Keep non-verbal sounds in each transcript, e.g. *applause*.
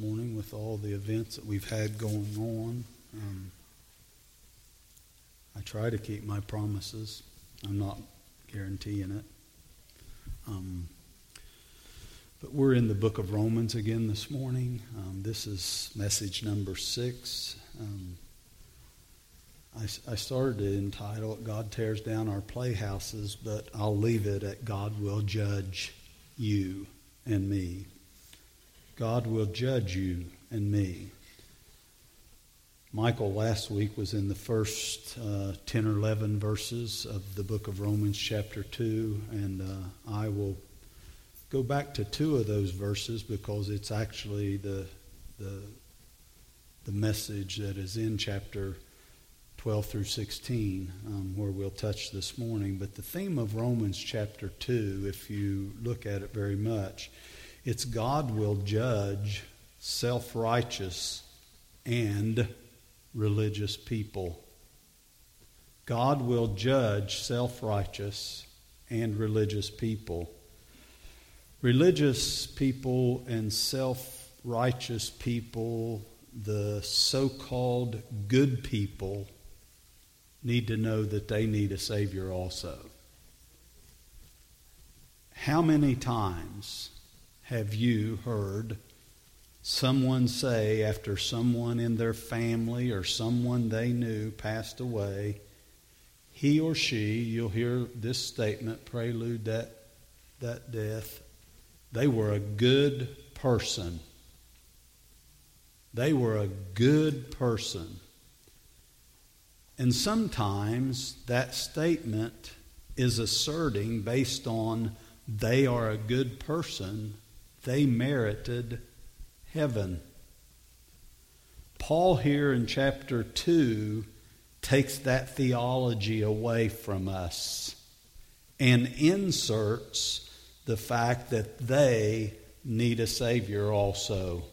morning with all the events that we've had going on. Um, I try to keep my promises. I'm not guaranteeing it. Um, but we're in the book of Romans again this morning. Um, this is message number six. Um, I, I, started to entitle it God Tears Down Our Playhouses, but I'll leave it at God Will Judge You and Me. God will judge you and me. Michael last week was in the first uh, 10 or 11 verses of the book of Romans, chapter 2, and uh, I will go back to two of those verses because it's actually the, the, the message that is in chapter 12 through 16, um, where we'll touch this morning. But the theme of Romans chapter 2, if you look at it very much, it's God will judge self righteous and religious people. God will judge self righteous and religious people. Religious people and self righteous people, the so called good people, need to know that they need a Savior also. How many times have you heard someone say after someone in their family or someone they knew passed away, he or she, you'll hear this statement prelude that, that death, they were a good person. They were a good person. And sometimes that statement is asserting based on they are a good person they merited heaven. Paul, here in chapter 2, takes that theology away from us and inserts the fact that they need a Savior also.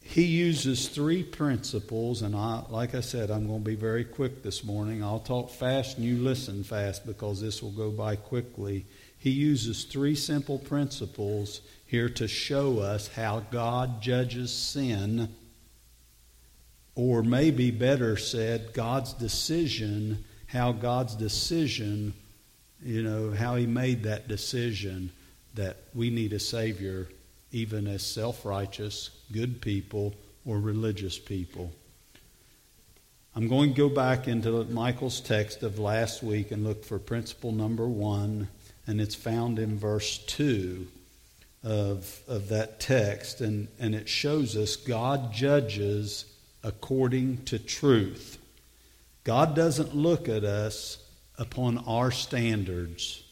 He uses three principles, and I, like I said, I'm going to be very quick this morning. I'll talk fast and you listen fast because this will go by quickly he uses three simple principles here to show us how God judges sin, or maybe better said, God's decision, how God's decision, you know, how He made that decision that we need a Savior, even as self righteous, good people, or religious people. I'm going to go back into Michael's text of last week and look for principle number one and it's found in verse 2 of, of that text. And, and it shows us God judges according to truth. God doesn't look at us upon our standards.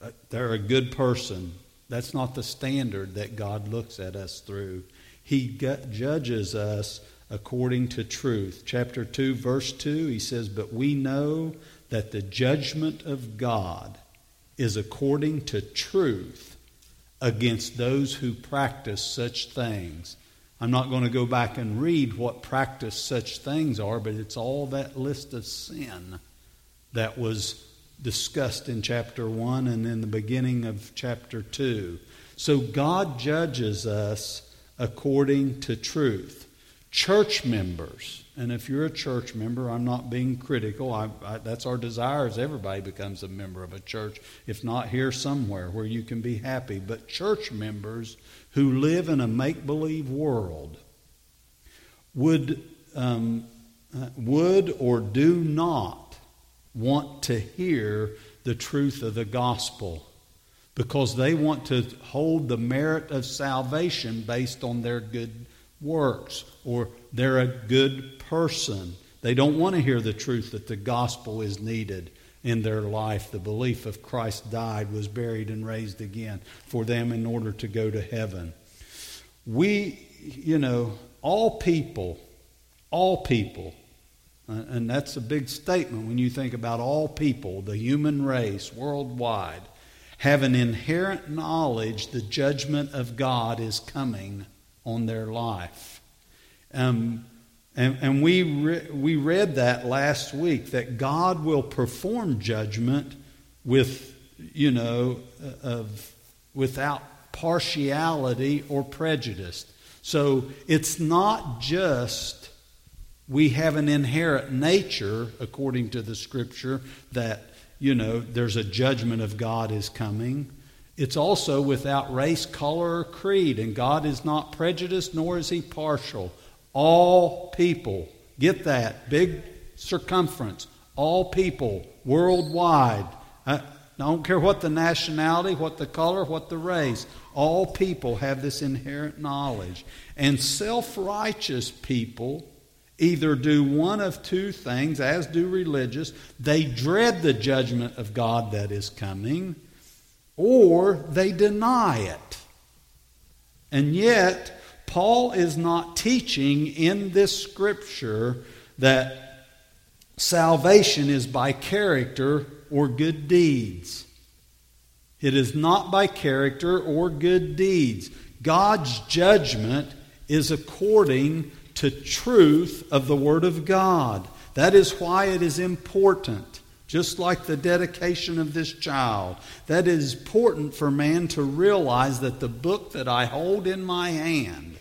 Uh, they're a good person. That's not the standard that God looks at us through. He judges us according to truth. Chapter 2, verse 2, he says, But we know that the judgment of God is according to truth against those who practice such things. I'm not going to go back and read what practice such things are, but it's all that list of sin that was discussed in chapter 1 and in the beginning of chapter 2. So God judges us according to truth. Church members and if you're a church member, I'm not being critical. I, I, that's our desire as everybody becomes a member of a church, if not here somewhere where you can be happy. But church members who live in a make believe world would, um, uh, would or do not want to hear the truth of the gospel because they want to hold the merit of salvation based on their good works or they're a good person. They don't want to hear the truth that the gospel is needed in their life. The belief of Christ died, was buried, and raised again for them in order to go to heaven. We, you know, all people, all people, and that's a big statement when you think about all people, the human race worldwide, have an inherent knowledge the judgment of God is coming on their life. Um, and, and we, re- we read that last week that God will perform judgment with, you know, of, without partiality or prejudice. So it's not just we have an inherent nature, according to the scripture, that, you know, there's a judgment of God is coming. It's also without race, color, or creed, and God is not prejudiced nor is he partial. All people, get that, big circumference, all people worldwide. Uh, I don't care what the nationality, what the color, what the race. All people have this inherent knowledge. And self righteous people either do one of two things, as do religious. They dread the judgment of God that is coming or they deny it. And yet, Paul is not teaching in this scripture that salvation is by character or good deeds. It is not by character or good deeds. God's judgment is according to truth of the Word of God. That is why it is important just like the dedication of this child. That is important for man to realize that the book that I hold in my hand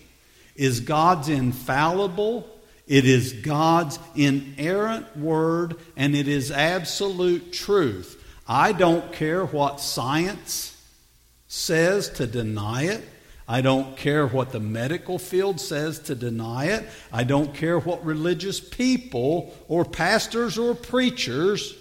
is God's infallible, it is God's inerrant word, and it is absolute truth. I don't care what science says to deny it. I don't care what the medical field says to deny it. I don't care what religious people or pastors or preachers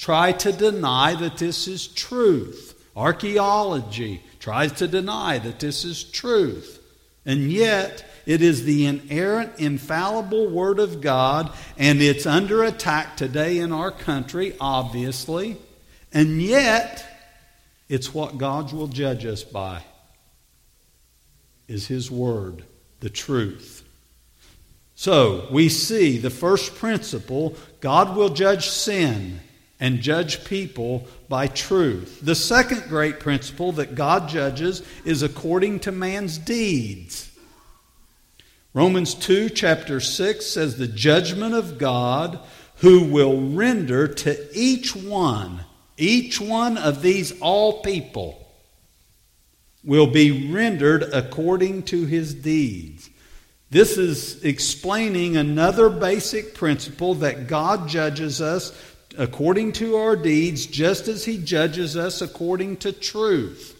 try to deny that this is truth. Archaeology tries to deny that this is truth. And yet, it is the inerrant, infallible Word of God, and it's under attack today in our country, obviously. And yet, it's what God will judge us by is His Word, the truth. So, we see the first principle God will judge sin and judge people by truth. The second great principle that God judges is according to man's deeds. Romans 2, chapter 6 says, The judgment of God who will render to each one, each one of these all people, will be rendered according to his deeds. This is explaining another basic principle that God judges us according to our deeds, just as He judges us according to truth.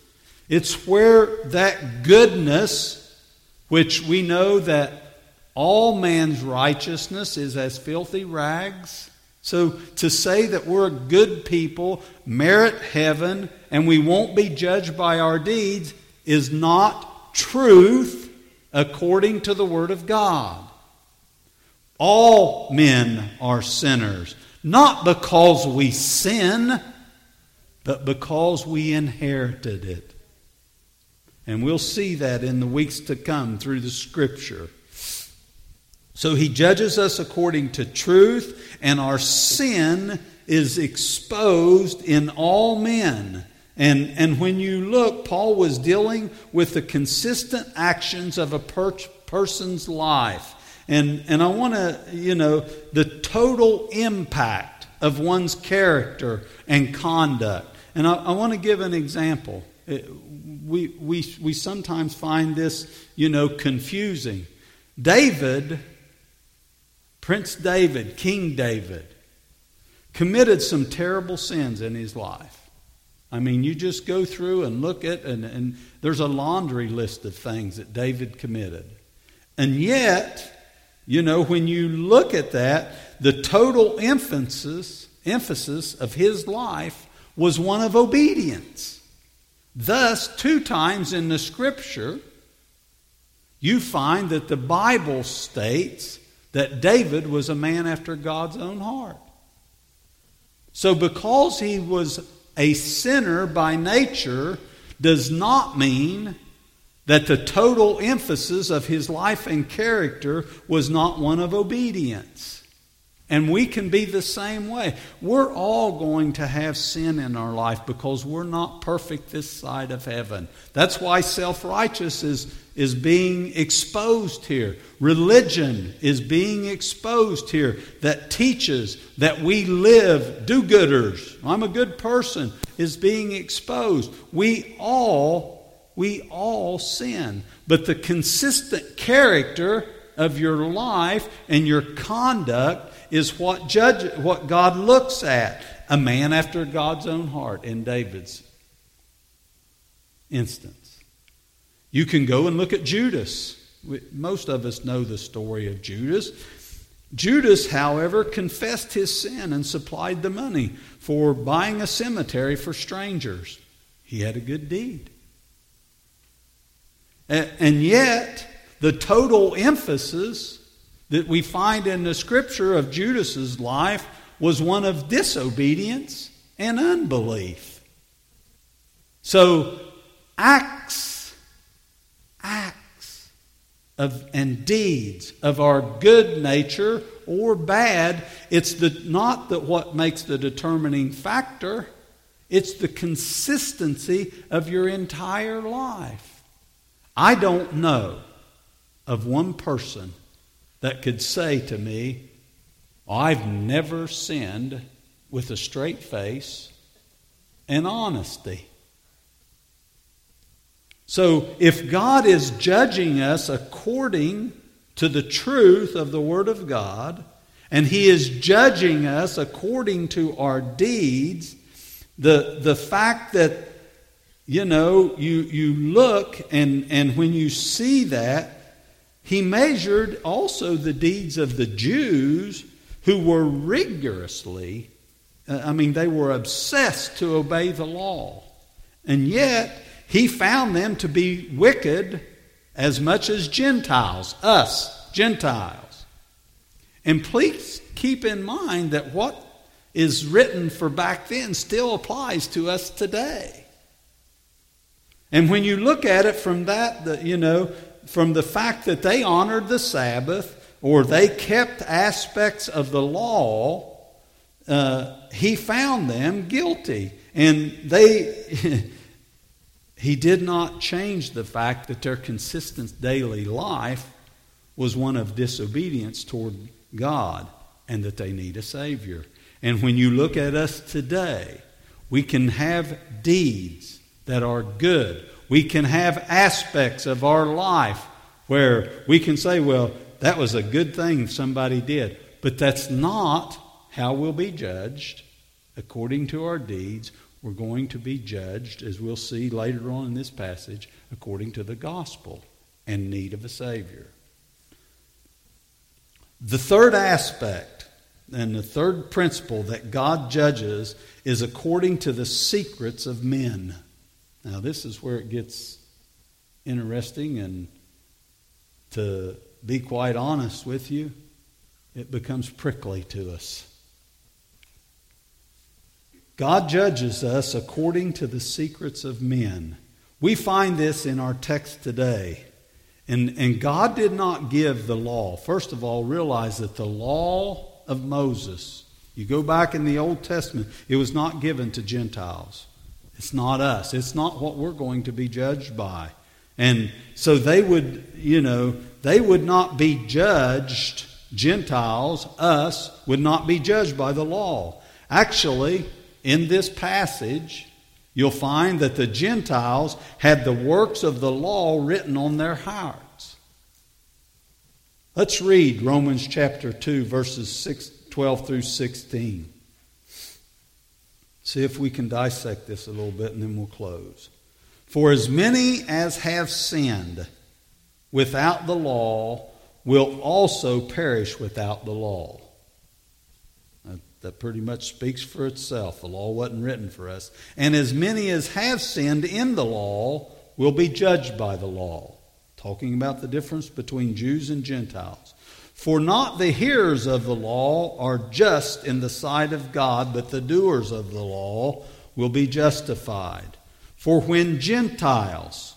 It's where that goodness, which we know that all man's righteousness is as filthy rags. So to say that we're good people, merit heaven, and we won't be judged by our deeds is not truth according to the Word of God. All men are sinners. Not because we sin, but because we inherited it. And we'll see that in the weeks to come through the scripture. So he judges us according to truth, and our sin is exposed in all men. And, and when you look, Paul was dealing with the consistent actions of a per- person's life. And, and I want to, you know, the total impact of one's character and conduct. And I, I want to give an example. It, we, we, we sometimes find this, you know, confusing. David, Prince David, King David, committed some terrible sins in his life. I mean, you just go through and look at, and, and there's a laundry list of things that David committed. And yet, you know, when you look at that, the total emphasis, emphasis of his life was one of obedience. Thus, two times in the scripture, you find that the Bible states that David was a man after God's own heart. So, because he was a sinner by nature, does not mean that the total emphasis of his life and character was not one of obedience. And we can be the same way. We're all going to have sin in our life because we're not perfect this side of heaven. That's why self righteousness is, is being exposed here. Religion is being exposed here that teaches that we live do gooders. I'm a good person, is being exposed. We all We all sin. But the consistent character of your life and your conduct is what judge what God looks at. A man after God's own heart in David's instance. You can go and look at Judas. Most of us know the story of Judas. Judas, however, confessed his sin and supplied the money for buying a cemetery for strangers. He had a good deed. And yet, the total emphasis that we find in the scripture of Judas's life was one of disobedience and unbelief. So, acts, acts of, and deeds of our good nature or bad, it's the, not that what makes the determining factor, it's the consistency of your entire life. I don't know of one person that could say to me, I've never sinned with a straight face and honesty. So, if God is judging us according to the truth of the Word of God, and He is judging us according to our deeds, the, the fact that, you know, you, you look and, and when you see that, he measured also the deeds of the Jews who were rigorously, uh, I mean, they were obsessed to obey the law. And yet, he found them to be wicked as much as Gentiles, us, Gentiles. And please keep in mind that what is written for back then still applies to us today. And when you look at it from that, the, you know, from the fact that they honored the Sabbath or they kept aspects of the law, uh, he found them guilty. And they, *laughs* he did not change the fact that their consistent daily life was one of disobedience toward God and that they need a Savior. And when you look at us today, we can have deeds that are good. We can have aspects of our life where we can say, well, that was a good thing somebody did. But that's not how we'll be judged. According to our deeds, we're going to be judged, as we'll see later on in this passage, according to the gospel and need of a Savior. The third aspect and the third principle that God judges is according to the secrets of men. Now, this is where it gets interesting, and to be quite honest with you, it becomes prickly to us. God judges us according to the secrets of men. We find this in our text today. And, and God did not give the law. First of all, realize that the law of Moses, you go back in the Old Testament, it was not given to Gentiles. It's not us. It's not what we're going to be judged by. And so they would, you know, they would not be judged, Gentiles, us, would not be judged by the law. Actually, in this passage, you'll find that the Gentiles had the works of the law written on their hearts. Let's read Romans chapter 2, verses 6, 12 through 16. See if we can dissect this a little bit and then we'll close. For as many as have sinned without the law will also perish without the law. That pretty much speaks for itself. The law wasn't written for us. And as many as have sinned in the law will be judged by the law. Talking about the difference between Jews and Gentiles. For not the hearers of the law are just in the sight of God, but the doers of the law will be justified. For when Gentiles,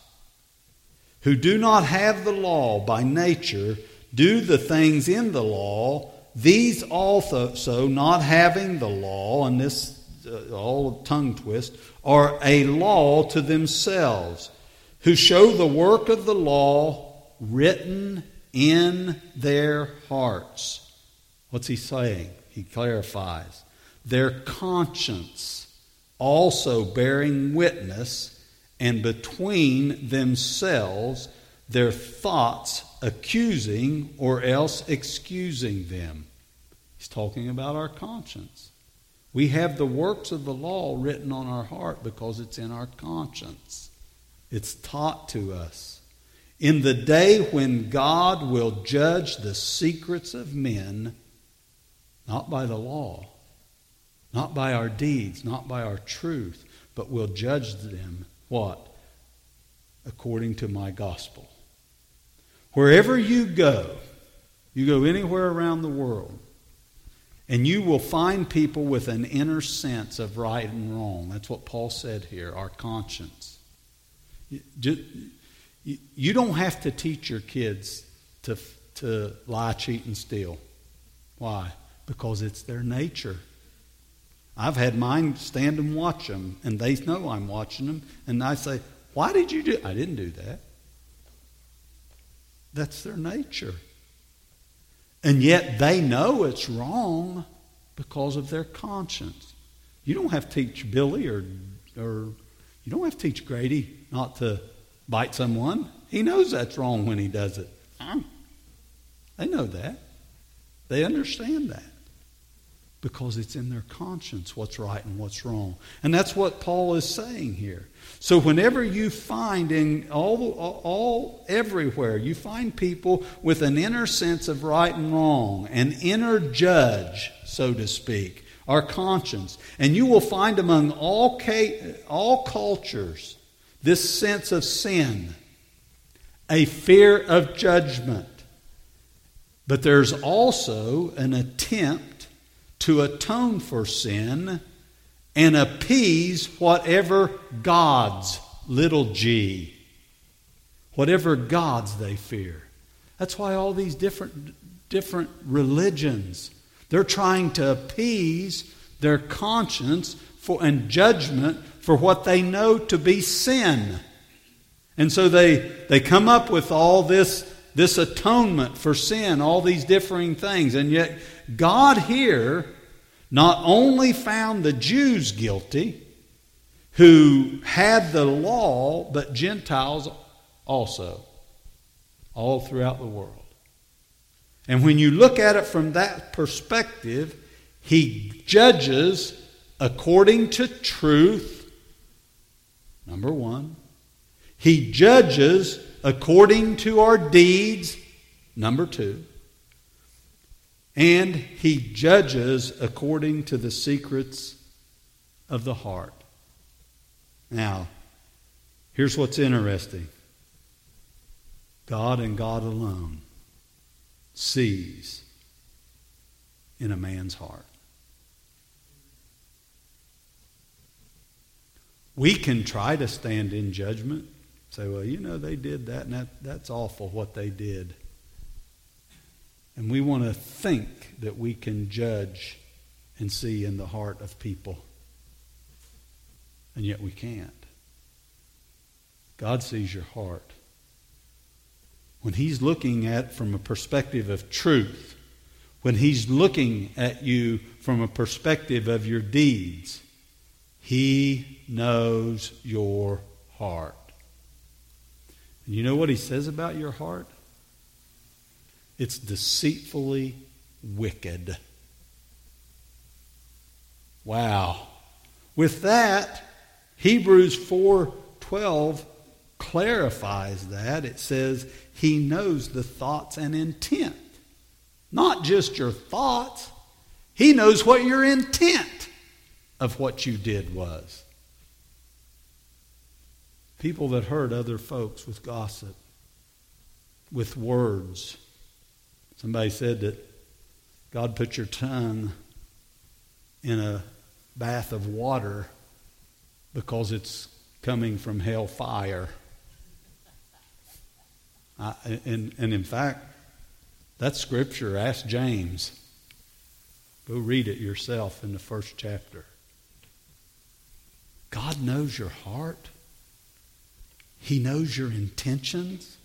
who do not have the law by nature, do the things in the law, these also, not having the law, and this uh, all tongue twist, are a law to themselves, who show the work of the law written in their hearts. What's he saying? He clarifies. Their conscience also bearing witness, and between themselves their thoughts accusing or else excusing them. He's talking about our conscience. We have the works of the law written on our heart because it's in our conscience. It's taught to us. In the day when God will judge the secrets of men, not by the law, not by our deeds, not by our truth, but will judge them what? According to my gospel. Wherever you go, you go anywhere around the world, and you will find people with an inner sense of right and wrong. That's what Paul said here, our conscience. You don't have to teach your kids to, to lie, cheat, and steal. Why? Because it's their nature. I've had mine stand and watch them, and they know I'm watching them, and I say, Why did you do I didn't do that. That's their nature. And yet they know it's wrong because of their conscience. You don't have to teach Billy or, or you don't have to teach Grady not to bite someone. He knows that's wrong when he does it. They know that. They understand that because it's in their conscience what's right and what's wrong. And that's what Paul is saying here. So whenever you find in all, all everywhere, you find people with an inner sense of right and wrong, an inner judge, so to speak, our conscience. And you will find among all, all cultures this sense of sin, a fear of judgment. But there's also an attempt to atone for sin and appease whatever gods, little g, whatever gods they fear. That's why all these different, different religions, they're trying to appease their conscience for, and judgment for what they know to be sin. And so they, they come up with all this, this atonement for sin, all these differing things. And yet, God here not only found the Jews guilty, who had the law, but Gentiles also, all throughout the world. And when you look at it from that perspective, he judges according to truth, number one. He judges according to our deeds, number two. And he judges according to the secrets of the heart. Now, here's what's interesting God and God alone sees in a man's heart. We can try to stand in judgment, say, well, you know, they did that, and that, that's awful what they did. And we want to think that we can judge and see in the heart of people. And yet we can't. God sees your heart. When He's looking at from a perspective of truth, when He's looking at you from a perspective of your deeds, He knows your heart. And you know what He says about your heart? It's deceitfully wicked. Wow. With that, Hebrews 4:12 clarifies that. It says he knows the thoughts and intent. Not just your thoughts. He knows what your intent of what you did was. People that hurt other folks with gossip, with words, Somebody said that God put your tongue in a bath of water because it's coming from hellfire. I, and, and in fact, that's scripture. Ask James. Go read it yourself in the first chapter. God knows your heart. He knows your intentions.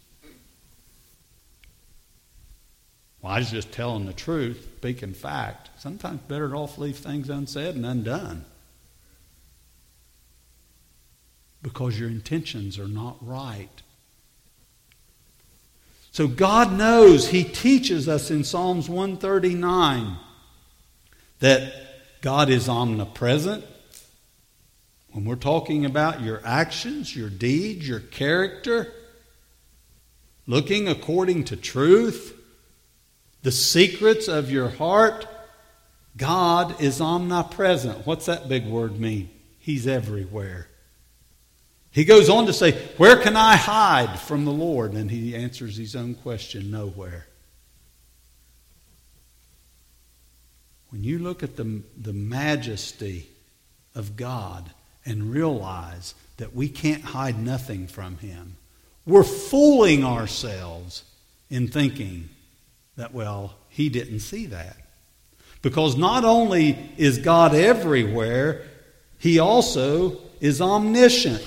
Well, I was just telling the truth, speaking fact. Sometimes better off leave things unsaid and undone. because your intentions are not right. So God knows, He teaches us in Psalms 139 that God is omnipresent. When we're talking about your actions, your deeds, your character, looking according to truth, the secrets of your heart, God is omnipresent. What's that big word mean? He's everywhere. He goes on to say, Where can I hide from the Lord? And he answers his own question nowhere. When you look at the, the majesty of God and realize that we can't hide nothing from Him, we're fooling ourselves in thinking that, well, He didn't see that. Because not only is God everywhere, He also is omniscient.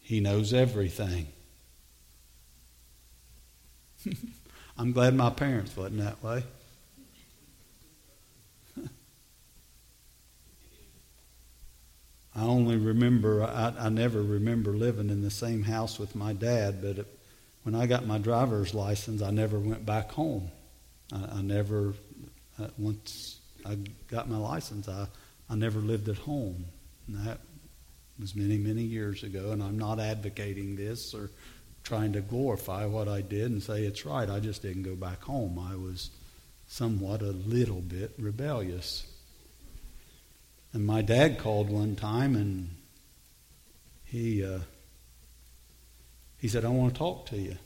He knows everything. *laughs* I'm glad my parents wasn't that way. I only remember, I, I, never remember living in the same house with my dad, but it, when I got my driver's license, I never went back home. I, I never, uh, once I got my license, I, I never lived at home. And that was many, many years ago, and I'm not advocating this or trying to glorify what I did and say it's right. I just didn't go back home. I was somewhat a little bit rebellious. And my dad called one time and he uh, he said, I want to talk to you.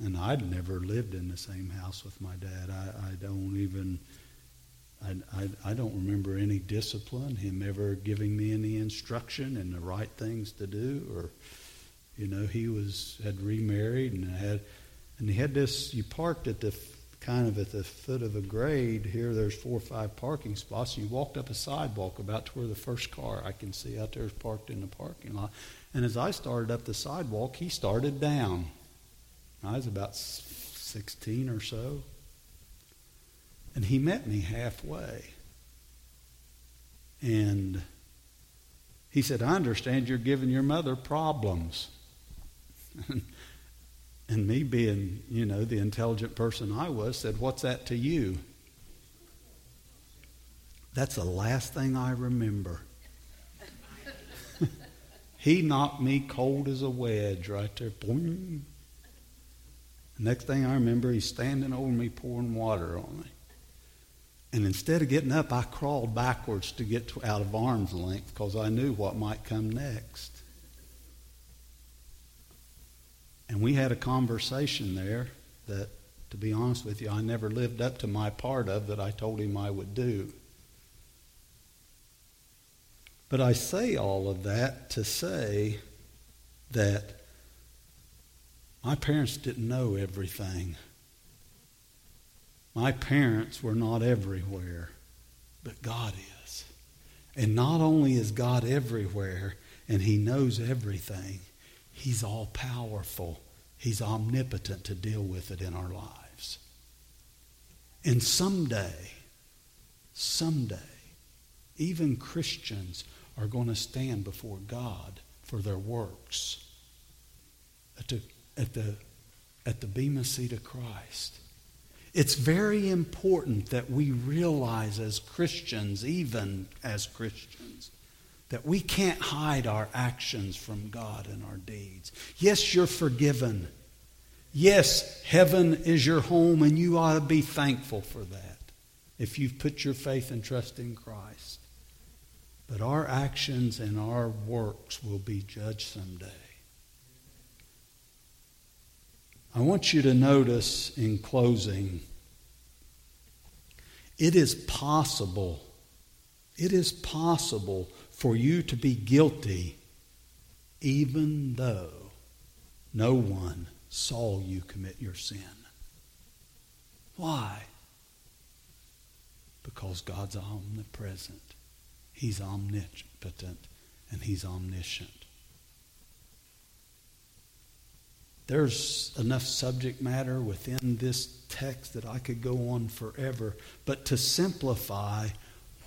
And I'd never lived in the same house with my dad. I, I don't even I, I, I, don't remember any discipline, him ever giving me any instruction in the right things to do, or, you know, he was had remarried and had, and he had this. You parked at the kind of at the foot of a grade here. There's four or five parking spots. You walked up a sidewalk about to where the first car I can see out there is parked in the parking lot. And as I started up the sidewalk, he started down. I was about 16 or so. And he met me halfway. And he said, I understand you're giving your mother problems. *laughs* and me being, you know, the intelligent person I was, said, What's that to you? That's the last thing I remember. *laughs* he knocked me cold as a wedge right there. Boing. Next thing I remember, he's standing over me pouring water on me. And instead of getting up, I crawled backwards to get to, out of arm's length because I knew what might come next. And we had a conversation there that, to be honest with you, I never lived up to my part of that I told him I would do. But I say all of that to say that my parents didn't know everything. My parents were not everywhere, but God is. And not only is God everywhere and He knows everything, He's all powerful. He's omnipotent to deal with it in our lives. And someday, someday, even Christians are going to stand before God for their works at the, at the, at the Bema seat of Christ. It's very important that we realize as Christians, even as Christians, that we can't hide our actions from God and our deeds. Yes, you're forgiven. Yes, heaven is your home, and you ought to be thankful for that if you've put your faith and trust in Christ. But our actions and our works will be judged someday. I want you to notice in closing it is possible, it is possible for you to be guilty even though no one saw you commit your sin. Why? Because God's omnipresent, He's omnipotent, and He's omniscient. There's enough subject matter within this text that I could go on forever. But to simplify,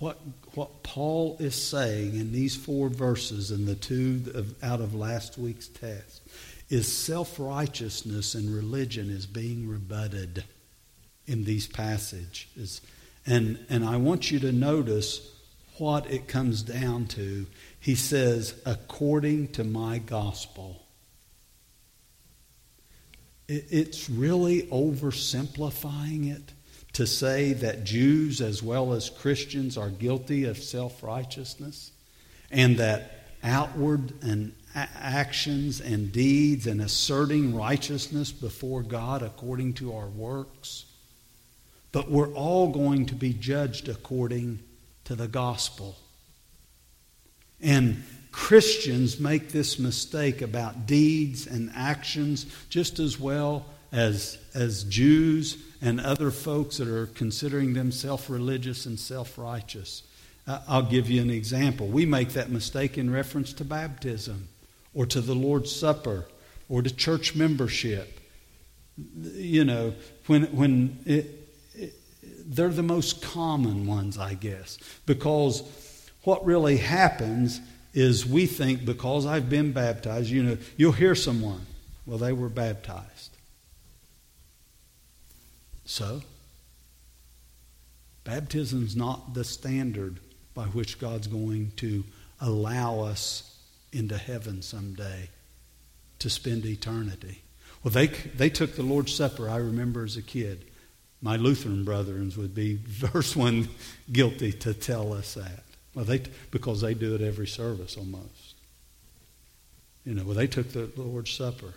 what, what Paul is saying in these four verses and the two of, out of last week's text is self righteousness and religion is being rebutted in these passages. And, and I want you to notice what it comes down to. He says, according to my gospel. It, it's really oversimplifying it to say that Jews as well as Christians are guilty of self righteousness and that outward and actions and deeds and asserting righteousness before God according to our works. But we're all going to be judged according to the gospel. And Christians make this mistake about deeds and actions just as well as, as Jews and other folks that are considering themselves religious and self righteous. I'll give you an example. We make that mistake in reference to baptism or to the Lord's Supper or to church membership. You know, when, when it, it, they're the most common ones, I guess, because what really happens is we think because I've been baptized, you know, you'll hear someone, well, they were baptized. So, baptism's not the standard by which God's going to allow us into heaven someday to spend eternity. Well, they, they took the Lord's Supper, I remember as a kid. My Lutheran brethren would be *laughs* first one guilty to tell us that. Well, they, because they do it every service almost. You know, well, they took the Lord's Supper.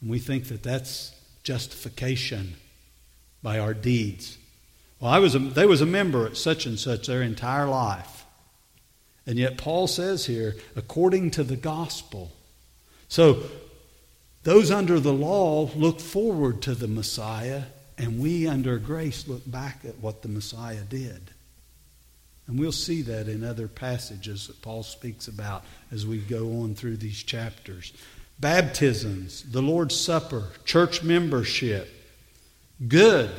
And we think that that's justification by our deeds. Well, I was a, they was a member at such and such their entire life. And yet Paul says here, according to the gospel. So those under the law look forward to the Messiah, and we under grace look back at what the Messiah did. And we'll see that in other passages that Paul speaks about as we go on through these chapters. Baptisms, the Lord's Supper, church membership, good,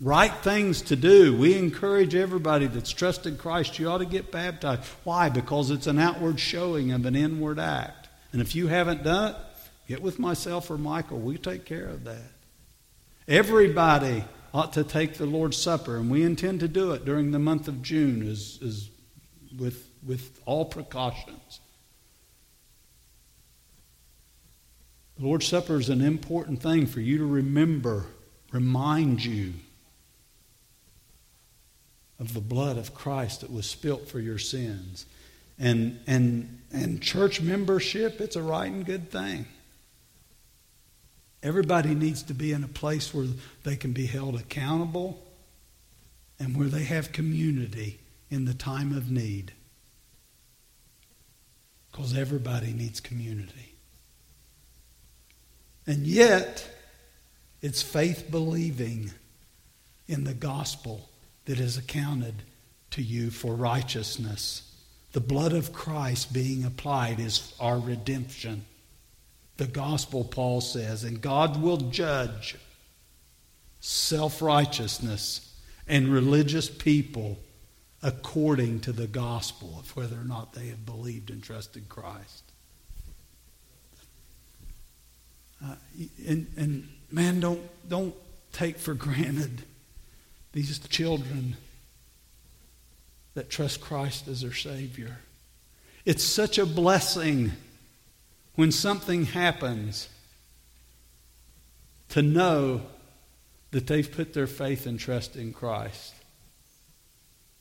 right things to do. We encourage everybody that's trusted Christ, you ought to get baptized. Why? Because it's an outward showing of an inward act. And if you haven't done it, get with myself or Michael. We take care of that. Everybody ought to take the Lord's Supper, and we intend to do it during the month of June is, is with, with all precautions. The Lord's Supper is an important thing for you to remember remind you of the blood of Christ that was spilt for your sins. And, and, and church membership, it's a right and good thing. Everybody needs to be in a place where they can be held accountable and where they have community in the time of need. Because everybody needs community. And yet, it's faith believing in the gospel that is accounted to you for righteousness. The blood of Christ being applied is our redemption. The gospel, Paul says, and God will judge self righteousness and religious people according to the gospel of whether or not they have believed and trusted Christ. Uh, and, and man, don't, don't take for granted these children that trust Christ as their Savior. It's such a blessing when something happens to know that they've put their faith and trust in Christ.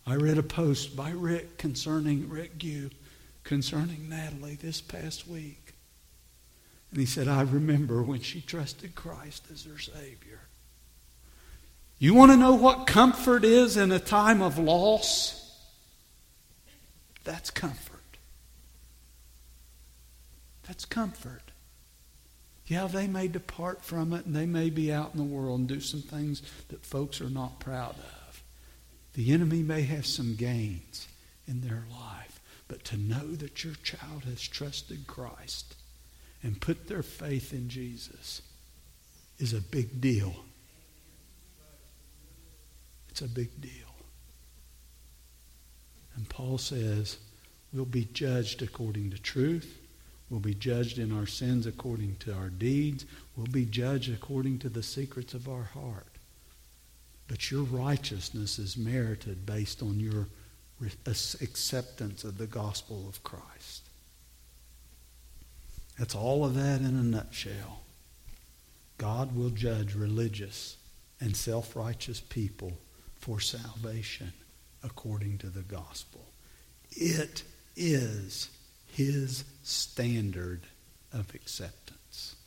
I read a post by Rick concerning Rick Gue concerning Natalie this past week. And he said, I remember when she trusted Christ as her Savior. You want to know what comfort is in a time of loss? That's comfort. That's comfort. Yeah, they may depart from it and they may be out in the world and do some things that folks are not proud of. The enemy may have some gains in their life, but to know that your child has trusted Christ and put their faith in Jesus is a big deal. It's a big deal. And Paul says, we'll be judged according to truth. We'll be judged in our sins according to our deeds. We'll be judged according to the secrets of our heart. But your righteousness is merited based on your acceptance of the gospel of Christ. That's all of that in a nutshell. God will judge religious and self righteous people for salvation according to the gospel. It is his standard of acceptance,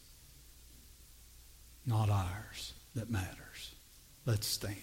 not ours, that matters. Let's stand.